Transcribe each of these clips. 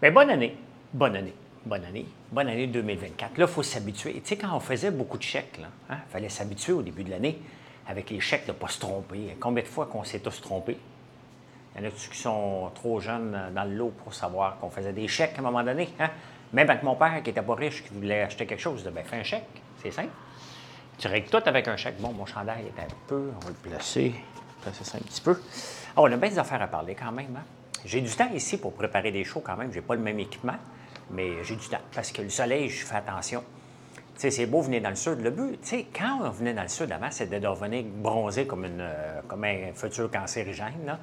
Bien, bonne année. Bonne année. Bonne année. Bonne année 2024. Là, il faut s'habituer. Tu sais, quand on faisait beaucoup de chèques, il hein, fallait s'habituer au début de l'année avec les chèques de ne pas se tromper. Combien de fois qu'on s'est tous trompés? Il y en a qui sont trop jeunes dans le lot pour savoir qu'on faisait des chèques à un moment donné. Hein? Même avec mon père qui n'était pas riche, qui voulait acheter quelque chose, je disais, ben, fais un chèque. C'est simple. Tu règles tout avec un chèque. Bon, mon chandail est un peu, on va le placer, placer ça un petit peu. Oh, on a bien des affaires à parler quand même. Hein? J'ai du temps ici pour préparer des shows quand même. Je n'ai pas le même équipement, mais j'ai du temps parce que le soleil, je fais attention. Tu sais, c'est beau venir dans le sud. Le but, tu sais, quand on venait dans le sud avant, c'était de revenir bronzer comme, une, euh, comme un futur cancérigène. Là.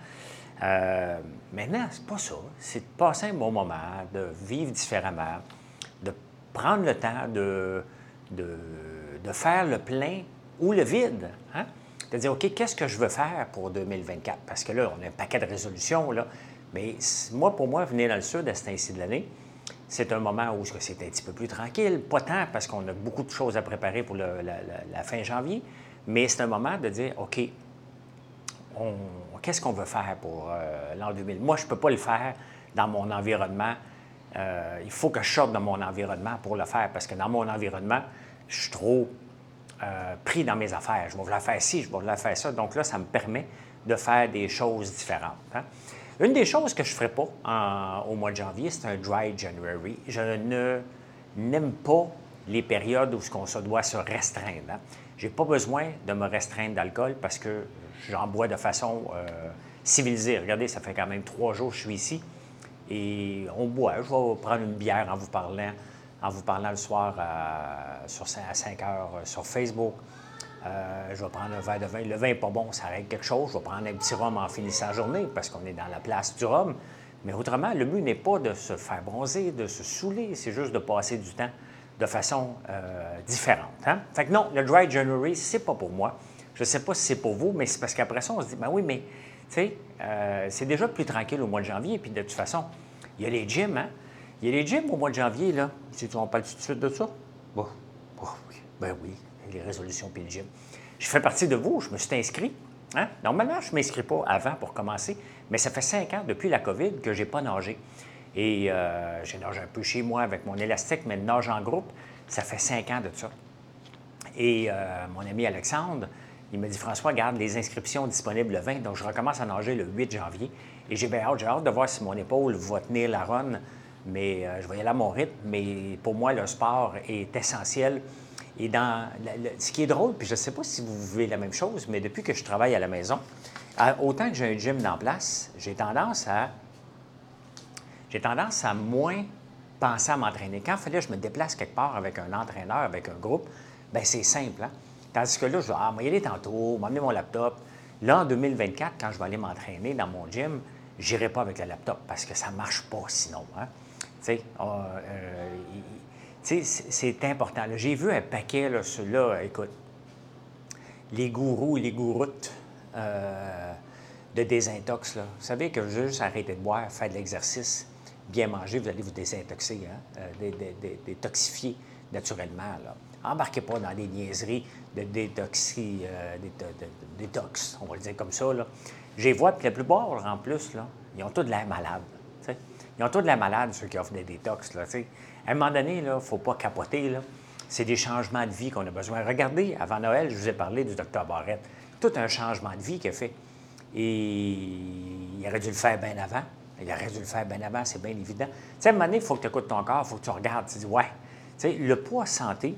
Euh, maintenant, c'est pas ça. C'est de passer un bon moment, de vivre différemment, de prendre le temps de, de, de faire le plein ou le vide. Hein? De dire, OK, qu'est-ce que je veux faire pour 2024? Parce que là, on a un paquet de résolutions, là. Mais moi, pour moi, venir dans le sud à cet ainsi de l'année, c'est un moment où c'est un petit peu plus tranquille. Pas tant parce qu'on a beaucoup de choses à préparer pour la, fin janvier, mais c'est un moment de dire, OK, qu'est-ce qu'on veut faire pour euh, l'an 2000? Moi, je ne peux pas le faire dans mon environnement. Euh, il faut que je sorte de mon environnement pour le faire parce que dans mon environnement, je suis trop euh, pris dans mes affaires. Je vais vouloir faire ci, je vais vouloir faire ça. Donc là, ça me permet de faire des choses différentes. Hein. Une des choses que je ne ferai pas au mois de janvier, c'est un dry January. Je ne n'aime pas les périodes où on se doit se restreindre. Hein. Je n'ai pas besoin de me restreindre d'alcool parce que j'en bois de façon euh, civilisée. Regardez, ça fait quand même trois jours que je suis ici et on boit. Je vais prendre une bière en vous parlant, en vous parlant le soir à, sur, à 5 heures euh, sur Facebook. Euh, je vais prendre un verre de vin. Le vin n'est pas bon, ça règle quelque chose. Je vais prendre un petit rhum en finissant la journée parce qu'on est dans la place du rhum. Mais autrement, le but n'est pas de se faire bronzer, de se saouler, c'est juste de passer du temps de façon euh, différente. Hein? Fait que non, le Dry January, c'est pas pour moi. Je ne sais pas si c'est pour vous, mais c'est parce qu'après ça, on se dit, ben oui, mais tu sais, euh, c'est déjà plus tranquille au mois de janvier. Puis de toute façon, il y a les gyms, hein? Il y a les gyms au mois de janvier, là. Si on parle tout de suite de ça? Bon, bon oui. Ben oui, résolutions le. Je fais partie de vous, je me suis inscrit. Hein? Normalement, je ne m'inscris pas avant pour commencer, mais ça fait cinq ans depuis la COVID que je n'ai pas nagé. Et euh, j'ai nagé un peu chez moi avec mon élastique, mais nage en groupe, ça fait cinq ans de ça. Et euh, mon ami Alexandre, il m'a dit François, garde les inscriptions disponibles le 20, donc je recommence à nager le 8 janvier. Et j'ai bien hâte, j'ai hâte de voir si mon épaule va tenir la run, mais euh, je vais y aller à mon rythme. Mais pour moi, le sport est essentiel et dans ce qui est drôle, puis je ne sais pas si vous vivez la même chose, mais depuis que je travaille à la maison, autant que j'ai un gym en place, j'ai tendance à j'ai tendance à moins penser à m'entraîner. Quand il fallait que je me déplace quelque part avec un entraîneur, avec un groupe, bien c'est simple. Hein? Tandis que là, je vais ah, y aller tantôt, m'emmener mon laptop. Là, en 2024, quand je vais aller m'entraîner dans mon gym, je n'irai pas avec le laptop parce que ça ne marche pas sinon. Hein? Tu sais, ah, euh, c'est important. J'ai vu un paquet, là, là, écoute, les gourous et les gouroutes euh, de désintox. Là. Vous savez que juste arrêter de boire, faire de l'exercice, bien manger, vous allez vous désintoxer, hein? euh, détoxifier naturellement. Embarquez pas dans des niaiseries de euh, détox, on va le dire comme ça. Là. J'ai vois, puis la plupart, en plus, ils ont tous de l'air malades. Ils ont tous de l'air malades, ceux qui offrent des détox. Là, à un moment donné, il ne faut pas capoter. C'est des changements de vie qu'on a besoin. Regardez, avant Noël, je vous ai parlé du docteur Barrette. Tout un changement de vie qu'il a fait. Et il aurait dû le faire bien avant. Il aurait dû le faire bien avant, c'est bien évident. À un moment donné, il faut que tu écoutes ton corps, il faut que tu regardes. Tu dis, ouais. Tu sais, le poids santé,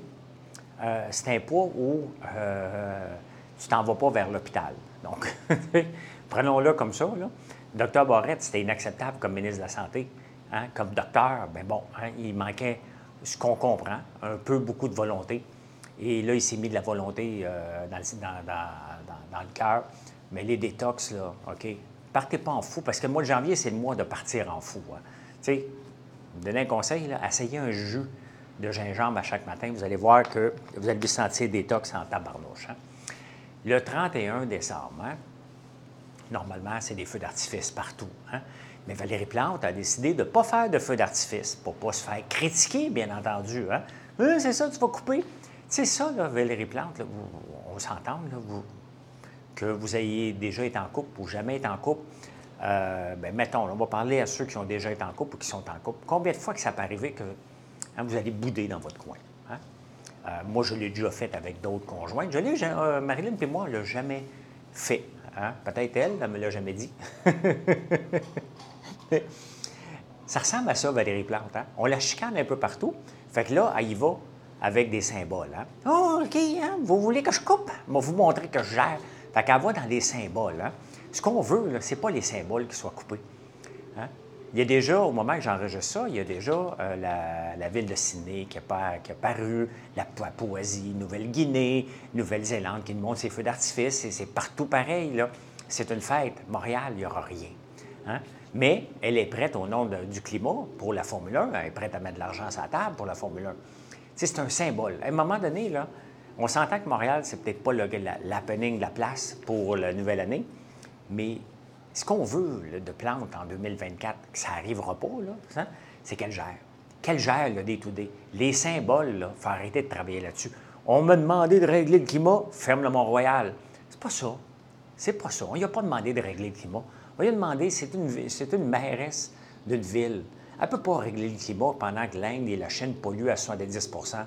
euh, c'est un poids où euh, tu t'en vas pas vers l'hôpital. Donc, prenons-le comme ça. Docteur Barrette, c'était inacceptable comme ministre de la Santé. Hein, comme docteur, ben bon, hein, il manquait ce qu'on comprend, un peu beaucoup de volonté. Et là, il s'est mis de la volonté euh, dans, le, cœur. Mais les détox, là, OK, partez pas en fou, parce que le mois de janvier, c'est le mois de partir en fou. Hein. Tu sais, vous donner un conseil, là, essayez un jus de gingembre à chaque matin. Vous allez voir que vous allez vous sentir détox en tabarnouche. Hein. Le 31 décembre, normalement, c'est des feux d'artifice partout. Mais Valérie Plante a décidé de ne pas faire de feu d'artifice pour ne pas se faire critiquer, bien entendu. Hein? Euh, c'est ça, tu vas couper. C'est ça, Valérie Plante, on s'entend, que vous ayez déjà été en couple ou jamais été en couple. euh, ben, mettons, on va parler à ceux qui ont déjà été en couple ou qui sont en couple. Combien de fois que ça peut arriver que hein, vous allez bouder dans votre coin? Hein? Euh, moi, je l'ai déjà fait avec d'autres conjoints. Je l'ai, euh, Marilyn et moi, ne l'a jamais fait. Hein? Peut-être elle, elle ne me l'a jamais dit. ça ressemble à ça, Valérie Plante. Hein? On la chicane un peu partout. Fait que là, elle y va avec des symboles. Hein? Oh, OK, hein? vous voulez que je coupe? Je vais vous montrer que je gère. Fait qu'elle va dans des symboles. Hein? Ce qu'on veut, ce n'est pas les symboles qui soient coupés. Hein? Il y a déjà, au moment que j'enregistre ça, il y a déjà euh, la, ville de Sydney qui a, paru, la Papouasie, Nouvelle-Guinée, Nouvelle-Zélande qui nous montre ses feux d'artifice, et c'est partout pareil. C'est une fête. Montréal, il n'y aura rien. Hein? Mais elle est prête au nom du climat pour la Formule 1. Elle est prête à mettre de l'argent sur la table pour la Formule 1. C'est un symbole. À un moment donné, on s'entend que Montréal, c'est peut-être pas l'happening de la place pour la nouvelle année, mais ce qu'on veut de Plante en 2024, que ça n'arrivera pas, hein, c'est qu'elle gère. Qu'elle gère le day-to-day. Les symboles, il faut arrêter de travailler là-dessus. On m'a demandé de régler le climat, ferme le Mont-Royal. C'est pas ça. C'est pas ça. On n'a pas demandé de régler le climat. On lui a demandé, c'est une, une mairesse d'une ville. Elle ne peut pas régler le climat pendant que l'Inde et la Chine polluent à 70%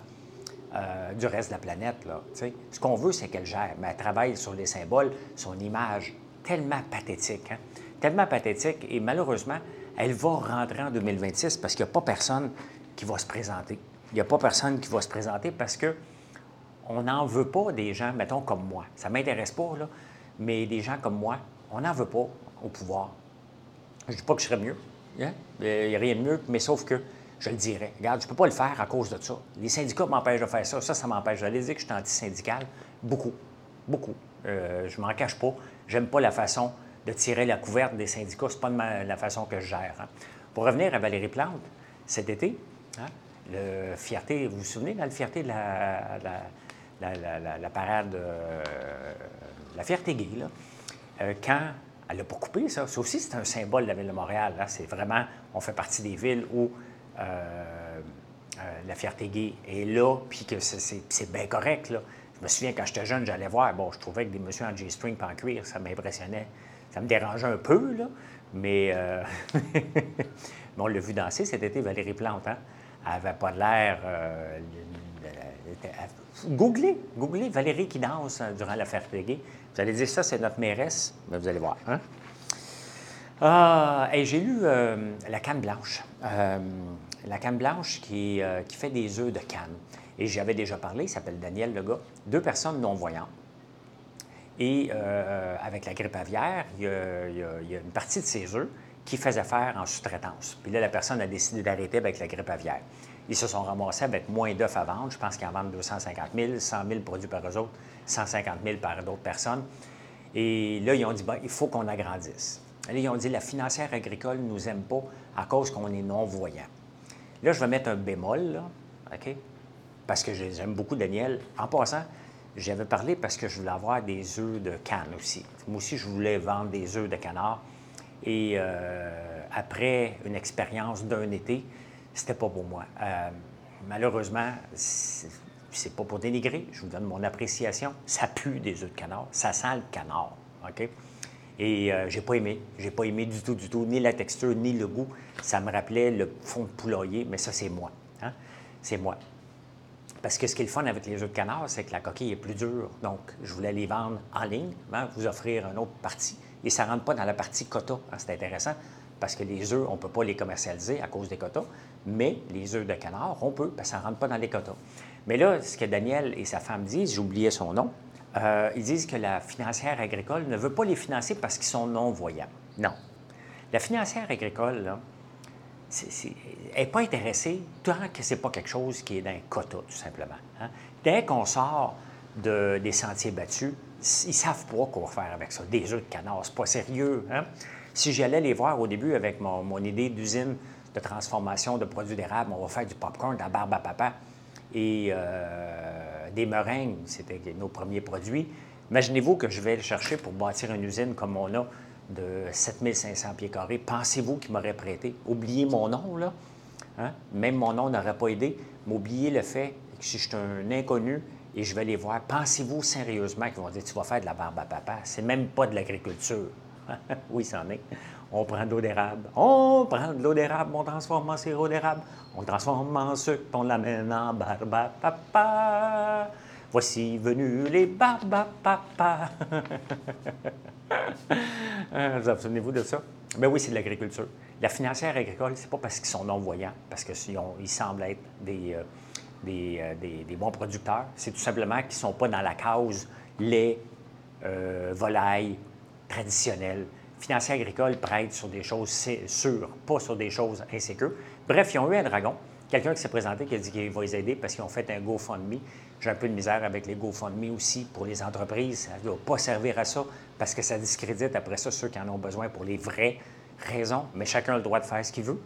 euh, du reste de la planète. Là, Ce qu'on veut, c'est qu'elle gère, mais elle travaille sur les symboles, son image, tellement pathétique. Hein? Tellement pathétique, et malheureusement, elle va rentrer en 2026 parce qu'il n'y a pas personne qui va se présenter. Il n'y a pas personne qui va se présenter parce que on n'en veut pas des gens, mettons, comme moi. Ça ne m'intéresse pas, là, mais des gens comme moi, on n'en veut pas au pouvoir. Je ne dis pas que je serais mieux. Hein? Il n'y a rien de mieux, mais sauf que je le dirais. Regarde, je ne peux pas le faire à cause de ça. Les syndicats m'empêchent de faire ça. Ça, ça m'empêche. J'allais dire que je suis anti-syndical. Beaucoup. Beaucoup. Euh, je ne m'en cache pas. J'aime pas la façon de tirer la couverte des syndicats. Ce n'est pas la façon que je gère. Hein. Pour revenir à Valérie Plante, cet été, hein, le fierté, vous vous souvenez, dans la fierté de la, la, parade, euh, la fierté gay, là, euh, quand elle n'a pas coupé ça. Ça aussi, c'est un symbole de la ville de Montréal. C'est vraiment, on fait partie des villes où euh, la fierté gay est là, puis que c'est bien correct. Là. Je me souviens, quand j'étais jeune, j'allais voir, bon, je trouvais que des messieurs en G-string en cuir, ça m'impressionnait. Ça me dérangeait un peu, là, mais, on l'a vu danser cet été, Valérie Plante. Hein? Elle n'avait pas l'air Googlez, googlez Valérie qui danse euh, durant la fête gay. Vous allez dire ça, c'est notre mairesse. Mais vous allez voir. Hein? Ah, j'ai lu euh, La Canne Blanche. Euh, la Canne Blanche qui, fait des œufs de canne. Et j'avais déjà parlé, il s'appelle Daniel le gars. Deux personnes non-voyantes. Et avec la grippe aviaire, il y, a, une partie de ces œufs qui faisait faire en sous-traitance. Puis là, la personne a décidé d'arrêter avec la grippe aviaire. Ils se sont ramassés avec moins d'œufs à vendre. Je pense qu'ils en vendent 250 000, 100 000 produits par eux autres, 150 000 par d'autres personnes. Et là, ils ont dit, ben, il faut qu'on agrandisse. Là, ils ont dit, la financière agricole ne nous aime pas à cause qu'on est non-voyant. Là, je vais mettre un bémol, là, OK? Parce que j'aime beaucoup Daniel. En passant, j'avais parlé parce que je voulais avoir des œufs de canne aussi. Moi aussi, je voulais vendre des œufs de canard. Et euh, après une expérience d'un été, c'était pas pour moi. Euh, malheureusement, c'est pas pour dénigrer, je vous donne mon appréciation. Ça pue des œufs de canard, ça sent le canard, OK? Et euh, j'ai pas aimé, j'ai pas aimé du tout, du tout, ni la texture, ni le goût. Ça me rappelait le fond de poulailler, mais ça, c'est moi. Hein? C'est moi. Parce que ce qui est le fun avec les œufs de canard, c'est que la coquille est plus dure. Donc, je voulais les vendre en ligne, hein, vous offrir une autre partie. Et ça ne rentre pas dans la partie quota. Hein, c'est intéressant parce que les œufs, on ne peut pas les commercialiser à cause des quotas, mais les œufs de canard, on peut, parce que ça ne rentre pas dans les quotas. Mais là, ce que Daniel et sa femme disent, oublié son nom, euh, ils disent que la financière agricole ne veut pas les financer parce qu'ils sont non-voyants. Non. La financière agricole, là, n'est pas intéressée tant que ce n'est pas quelque chose qui est d'un quota, tout simplement. Hein. Dès qu'on sort de, des sentiers battus, ils ne savent pas quoi faire avec ça. Des œufs de canard, c'est pas sérieux. Hein? Si j'allais les voir au début avec mon, idée d'usine de transformation de produits d'érable, on va faire du popcorn, de la barbe à papa et euh, des meringues, c'était nos premiers produits. Imaginez-vous que je vais le chercher pour bâtir une usine comme on a de 7500 pieds carrés. Pensez-vous qu'il m'aurait prêté? Oubliez mon nom, là. Hein? Même mon nom n'aurait pas aidé. M'oubliez le fait que si je suis un inconnu et je vais les voir, pensez-vous sérieusement qu'ils vont dire Tu vas faire de la barbe à papa? C'est même pas de l'agriculture. oui, c'en est. On prend de l'eau d'érable. On prend de l'eau d'érable, on transforme en sirop d'érable. On transforme en sucre, on l'amène en barbe papa. Voici venus les barbes papa. Euh, vous souvenez-vous de ça? Mais ben oui, c'est de l'agriculture. La financière agricole, c'est pas parce qu'ils sont non-voyants, parce qu'ils ils semblent être des, euh, euh, des, des, bons producteurs. C'est tout simplement qu'ils ne sont pas dans la cause lait, volaille, traditionnelle. Financière agricole prête sur des choses sûres, pas sur des choses insécures. Bref, ils ont eu un dragon. Quelqu'un qui s'est présenté qui a dit qu'il va les aider parce qu'ils ont fait un GoFundMe. J'ai un peu de misère avec les GoFundMe aussi pour les entreprises. Ça ne doit pas servir à ça parce que ça discrédite après ça ceux qui en ont besoin pour les vraies raisons. Mais chacun a le droit de faire ce qu'il veut.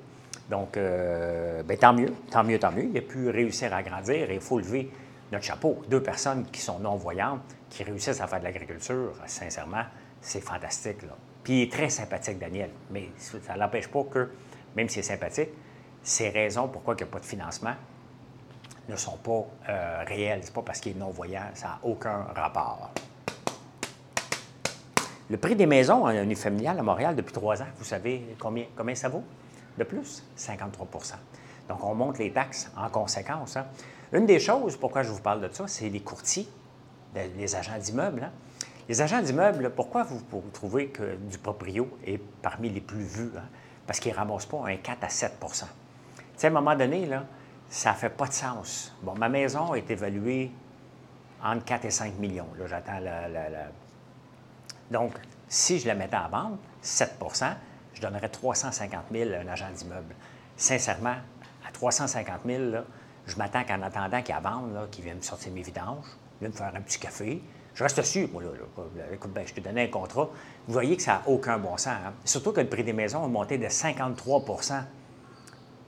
Donc, euh, ben, tant mieux, tant mieux, tant mieux. Il a pu réussir à grandir et il faut lever notre chapeau. Deux personnes qui sont non-voyantes, qui réussissent à faire de l'agriculture, sincèrement, c'est fantastique. Puis il est très sympathique, Daniel. Mais ça n'empêche pas que, même s'il est sympathique, ces raisons pourquoi il n'y a pas de financement ne sont pas euh, réelles. Ce n'est pas parce qu'il est non-voyant, ça n'a aucun rapport. Le prix des maisons en unifamilial à Montréal depuis trois ans, vous savez combien, ça vaut? De plus, 53% Donc, on monte les taxes en conséquence. Hein. Une des choses, pourquoi je vous parle de ça, c'est les courtiers, les agents d'immeubles. Hein. Les agents d'immeubles, pourquoi vous, vous, trouvez que du proprio est parmi les plus vus? Hein? Parce qu'ils ne ramassent pas un 4 à 7% Tu sais, à un moment donné, là, ça ne fait pas de sens. Bon, ma maison est évaluée entre 4 et 5 millions. Là, j'attends la, Donc, si je la mettais à vendre, 7% je donnerais 350 000 à un agent d'immeuble. Sincèrement, à 350 000, je m'attends qu'en attendant qu'il vende, qu'il vienne me sortir mes vidanges, vienne me faire un petit café, je reste sûr, moi, là. Écoute, ben, je te donnais un contrat. Vous voyez que ça n'a aucun bon sens. Hein. Surtout que le prix des maisons a monté de 53%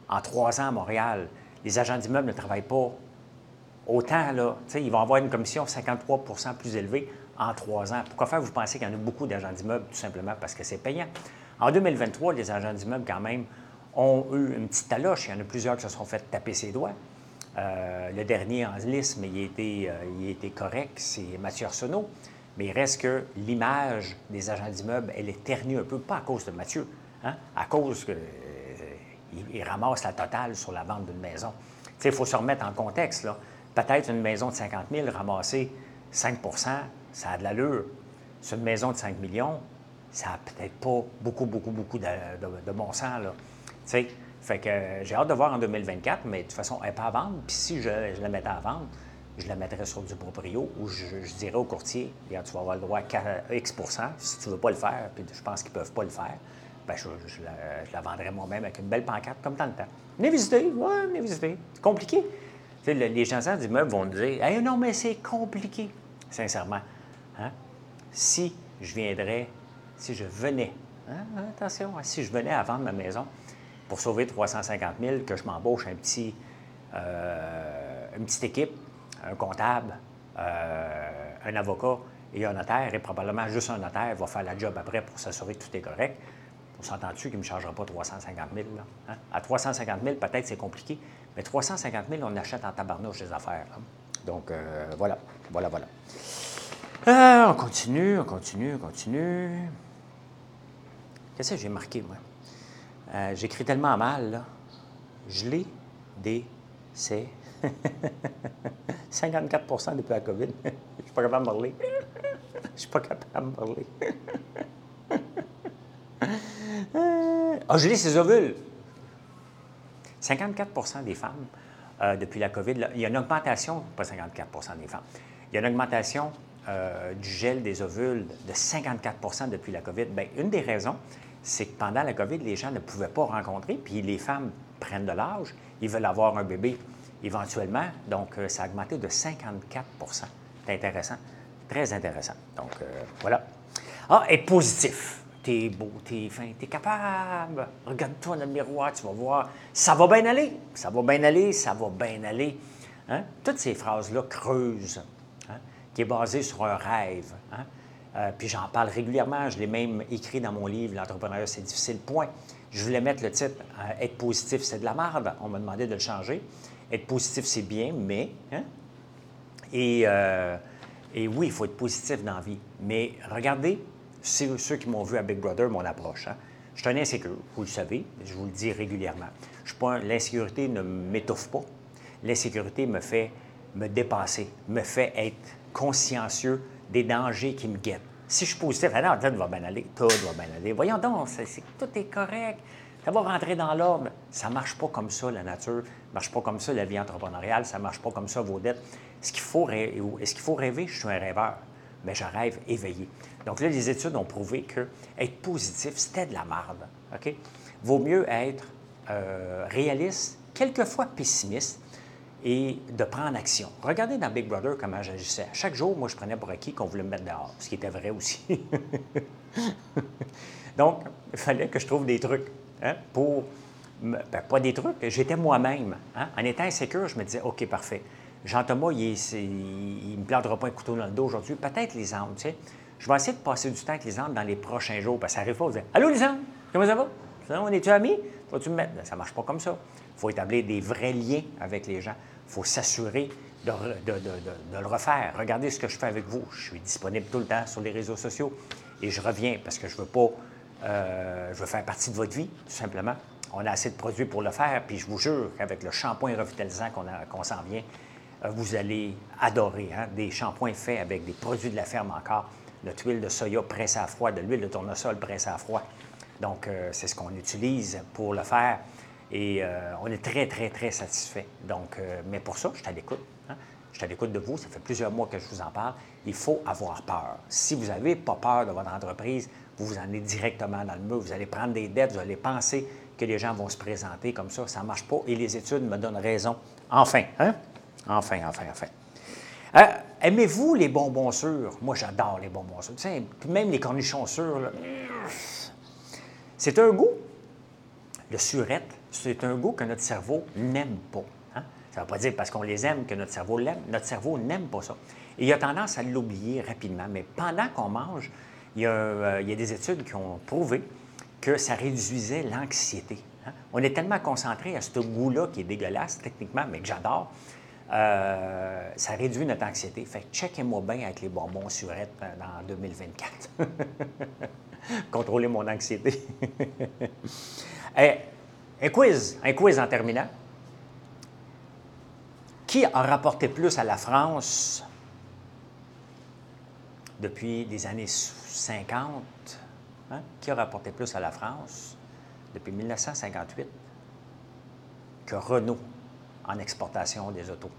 en trois ans à Montréal. Les agents d'immeubles ne travaillent pas autant, là. ils vont avoir une commission 53% plus élevée en trois ans. Pourquoi faire, vous pensez qu'il y en a beaucoup d'agents d'immeubles, tout simplement parce que c'est payant? En 2023, les agents d'immeubles, quand même, ont eu une petite taloche. Il y en a plusieurs qui se sont fait taper ses doigts. Euh, le dernier en liste, mais il était, euh, il correct, c'est Mathieu Arsenault. Mais il reste que l'image des agents d'immeubles, elle est ternie un peu, pas à cause de Mathieu, hein, à cause euh, ramasse la totale sur la vente d'une maison. Il faut se remettre en contexte. Peut-être une maison de 50 000, ramasser 5% ça a de l'allure. Sur une maison de 5 millions, ça n'a peut-être pas beaucoup, beaucoup, beaucoup de, bon sens. Là. Fait que euh, j'ai hâte de voir en 2024, mais de toute façon, elle n'est pas à vendre. Puis si je, la mettais à vendre, je la mettrais sur du proprio ou je, dirais au courtier, tu vas avoir le droit à X si tu ne veux pas le faire, puis je pense qu'ils ne peuvent pas le faire, bien, je, la, vendrais moi-même avec une belle pancarte comme dans le temps. Venez visiter, venez visiter. C'est compliqué. les gens d'immeubles vont dire hey, non, mais c'est compliqué. Sincèrement. Hein? Si je viendrais, si je venais, hein, attention, si je venais à vendre ma maison, pour sauver 350 000 que je m'embauche un petit, euh, une petite équipe, un comptable, euh, un avocat et un notaire, et probablement juste un notaire va faire la job après pour s'assurer que tout est correct. On s'entend-tu qu'il ne me chargera pas 350 000? Hein? À 350 000, peut-être c'est compliqué, mais 350 000, on achète en tabarnouche des affaires. Donc, euh, voilà, voilà, voilà. on continue, on continue, on continue. Qu'est-ce que j'ai marqué, moi? Euh, j'écris tellement mal, là. Je l'ai des c'est 54% depuis la COVID. Je ne suis pas capable de parler. Je ne suis pas capable de parler. ah, je lis ses ovules. 54% des femmes euh, depuis la COVID, il y a une augmentation, pas 54 des femmes, il y a une augmentation euh, du gel des ovules de 54% depuis la COVID. Bien, une des raisons, c'est que pendant la COVID, les gens ne pouvaient pas rencontrer, puis les femmes prennent de l'âge, ils veulent avoir un bébé éventuellement, donc euh, ça a augmenté de 54 C'est intéressant, très intéressant. Donc, voilà. Ah, et positif. T'es beau, t'es fin, t'es capable. Regarde-toi dans le miroir, tu vas voir. Ça va bien aller, ça va bien aller, ça va bien aller. Hein? Toutes ces phrases-là creusent, hein? qui est basée sur un rêve. Hein? Euh, puis j'en parle régulièrement. Je l'ai même écrit dans mon livre, L'entrepreneuriat, c'est difficile. Point. Je voulais mettre le titre euh, Être positif, c'est de la merde. On m'a demandé de le changer. Être positif, c'est bien, mais. Hein? Euh, et, oui, il faut être positif dans la vie. Mais regardez, ceux qui m'ont vu à Big Brother, mon approche. Hein? Je suis un insécure, vous le savez, je vous le dis régulièrement. Je L'insécurité ne m'étouffe pas. L'insécurité me fait me dépasser, me fait être consciencieux des dangers qui me guettent. Si je suis positif, alors tout va bien aller, tout va bien aller. Voyons donc, tout est correct. Ça va rentrer dans l'ordre. Ça ne marche pas comme ça, la nature. Ça ne marche pas comme ça, la vie entrepreneuriale. Ça ne marche pas comme ça, vos dettes. Est-ce qu'il faut rêver? Je suis un rêveur. Mais je rêve éveillé. Donc là, les études ont prouvé que être positif, c'était de la merde. OK? Vaut mieux être euh, réaliste, quelquefois pessimiste, et de prendre action. Regardez dans Big Brother comment j'agissais. Chaque jour, moi, je prenais pour acquis qu'on voulait me mettre dehors, ce qui était vrai aussi. Donc, il fallait que je trouve des trucs hein, pour... Ben, pas des trucs, j'étais moi-même. Hein. En étant insécure, je me disais, OK, parfait. Jean-Thomas, il ne me plantera pas un couteau dans le dos aujourd'hui. Peut-être les tu sais. Je vais essayer de passer du temps avec les dans les prochains jours, parce que ça arrive pas, vous dire Allô, Lisandre, comment ça va? On est-tu amis? Vas-tu me mettre? Ça ne marche pas comme ça. Il faut établir des vrais liens avec les gens. Il faut s'assurer de, le refaire. Regardez ce que je fais avec vous. Je suis disponible tout le temps sur les réseaux sociaux et je reviens parce que je veux pas. Euh, je veux faire partie de votre vie, tout simplement. On a assez de produits pour le faire, puis je vous jure qu'avec le shampoing revitalisant qu'on s'en vient, vous allez adorer. Hein. Des shampoings faits avec des produits de la ferme encore, de l'huile de soya pressée à froid, de l'huile de tournesol pressée à froid. Donc, euh, c'est ce qu'on utilise pour le faire. Et euh, on est très, très, très satisfait. Donc, euh, mais pour ça, je suis à l'écoute. Hein. Je suis à l'écoute de vous. Ça fait plusieurs mois que je vous en parle. Il faut avoir peur. Si vous n'avez pas peur de votre entreprise, vous vous en allez directement dans le mur. Vous allez prendre des dettes. Vous allez penser que les gens vont se présenter comme ça. Ça ne marche pas. Et les études me donnent raison. Enfin, hein? Enfin, enfin, enfin. Aimez-vous les bonbons sûrs? Moi, j'adore les bonbons sûrs. même les cornichons sûrs, c'est un goût. Le surette, c'est un goût que notre cerveau n'aime pas. Hein. Ça ne veut pas dire parce qu'on les aime que notre cerveau l'aime. Notre cerveau n'aime pas ça. Et il a tendance à l'oublier rapidement. Mais pendant qu'on mange, il y, a, euh, des études qui ont prouvé que ça réduisait l'anxiété. Hein. On est tellement concentré à ce goût-là qui est dégueulasse techniquement, mais que j'adore. Euh, ça réduit notre anxiété. Fait que checkez-moi bien avec les bonbons surettes euh, dans 2024. Contrôler mon anxiété. Eh, un quiz, un quiz en terminant. Qui a rapporté plus à la France depuis les années 50? Hein? Qui a rapporté plus à la France depuis 1958 que Renault? En exportation des autos?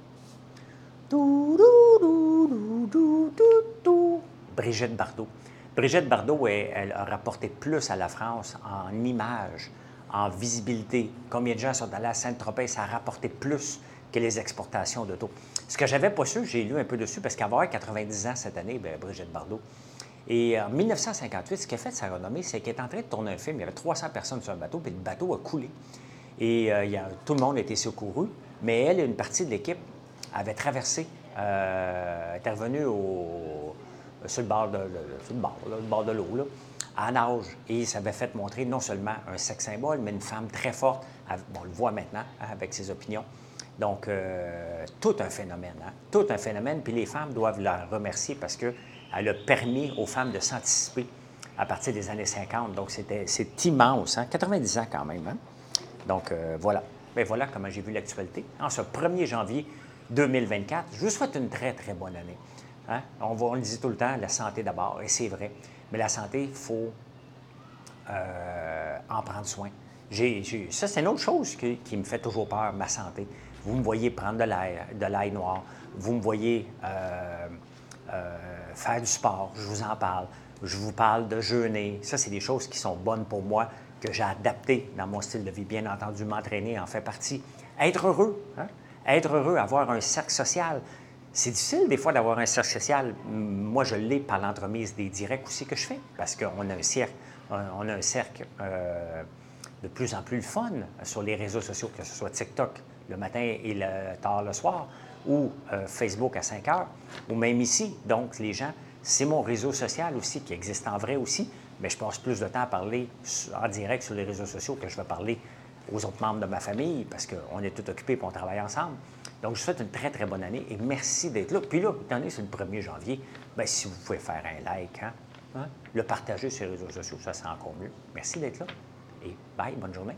Brigitte Bardot. Brigitte Bardot, elle, a rapporté plus à la France en images, en visibilité. Combien de gens sont allés à Saint-Tropez? Ça a rapporté plus que les exportations d'auto. Ce que j'avais pas su, j'ai lu un peu dessus, parce qu'avoir 90 ans cette année, bien, Brigitte Bardot. Et en 1958, ce qui a fait sa renommée, c'est qu'elle est en train de tourner un film. Il y avait 300 personnes sur un bateau, puis le bateau a coulé. Et euh, tout le monde a été secouru, mais elle, une partie de l'équipe, avait traversé, euh, intervenu au, sur le bord de, bord, de l'eau, à nage. Et ça avait fait montrer non seulement un sexe symbole, mais une femme très forte. on le voit maintenant hein, avec ses opinions. Donc, euh, tout un phénomène. Hein, tout un phénomène. Puis les femmes doivent la remercier parce qu'elle a permis aux femmes de s'anticiper à partir des années 50. Donc, c'est immense. Hein? 90 ans quand même. Hein. Donc, euh, voilà. Bien, voilà comment j'ai vu l'actualité. En ce 1er janvier 2024, je vous souhaite une très, très bonne année. Hein? On, le dit tout le temps, la santé d'abord, et c'est vrai. Mais la santé, il faut euh, en prendre soin. ça, c'est une autre chose qui, me fait toujours peur, ma santé. Vous me voyez prendre de de l'ail noir. Vous me voyez euh, euh, faire du sport. Je vous en parle. Je vous parle de jeûner. Ça, c'est des choses qui sont bonnes pour moi, que j'ai adaptées dans mon style de vie. Bien entendu, m'entraîner en fait partie. Être heureux. Hein? Être heureux, avoir un cercle social. C'est difficile des fois d'avoir un cercle social. Moi, je l'ai par l'entremise des directs aussi que je fais, parce qu'on a un cercle, on a un cercle euh, de plus en plus fun sur les réseaux sociaux, que ce soit TikTok le matin et le, tard le soir, ou euh, Facebook à 5 heures, ou même ici. Donc, les gens, c'est mon réseau social aussi qui existe en vrai aussi, mais je passe plus de temps à parler en direct sur les réseaux sociaux que je vais parler aux autres membres de ma famille parce qu'on est tous occupés et on travaille ensemble. Donc, je vous souhaite une très, très bonne année et merci d'être là. Puis là, étant donné que c'est le 1er janvier, bien, si vous pouvez faire un like, hein, hein, le partager sur les réseaux sociaux, ça sera encore mieux. Merci d'être là. Et bye, bonne journée.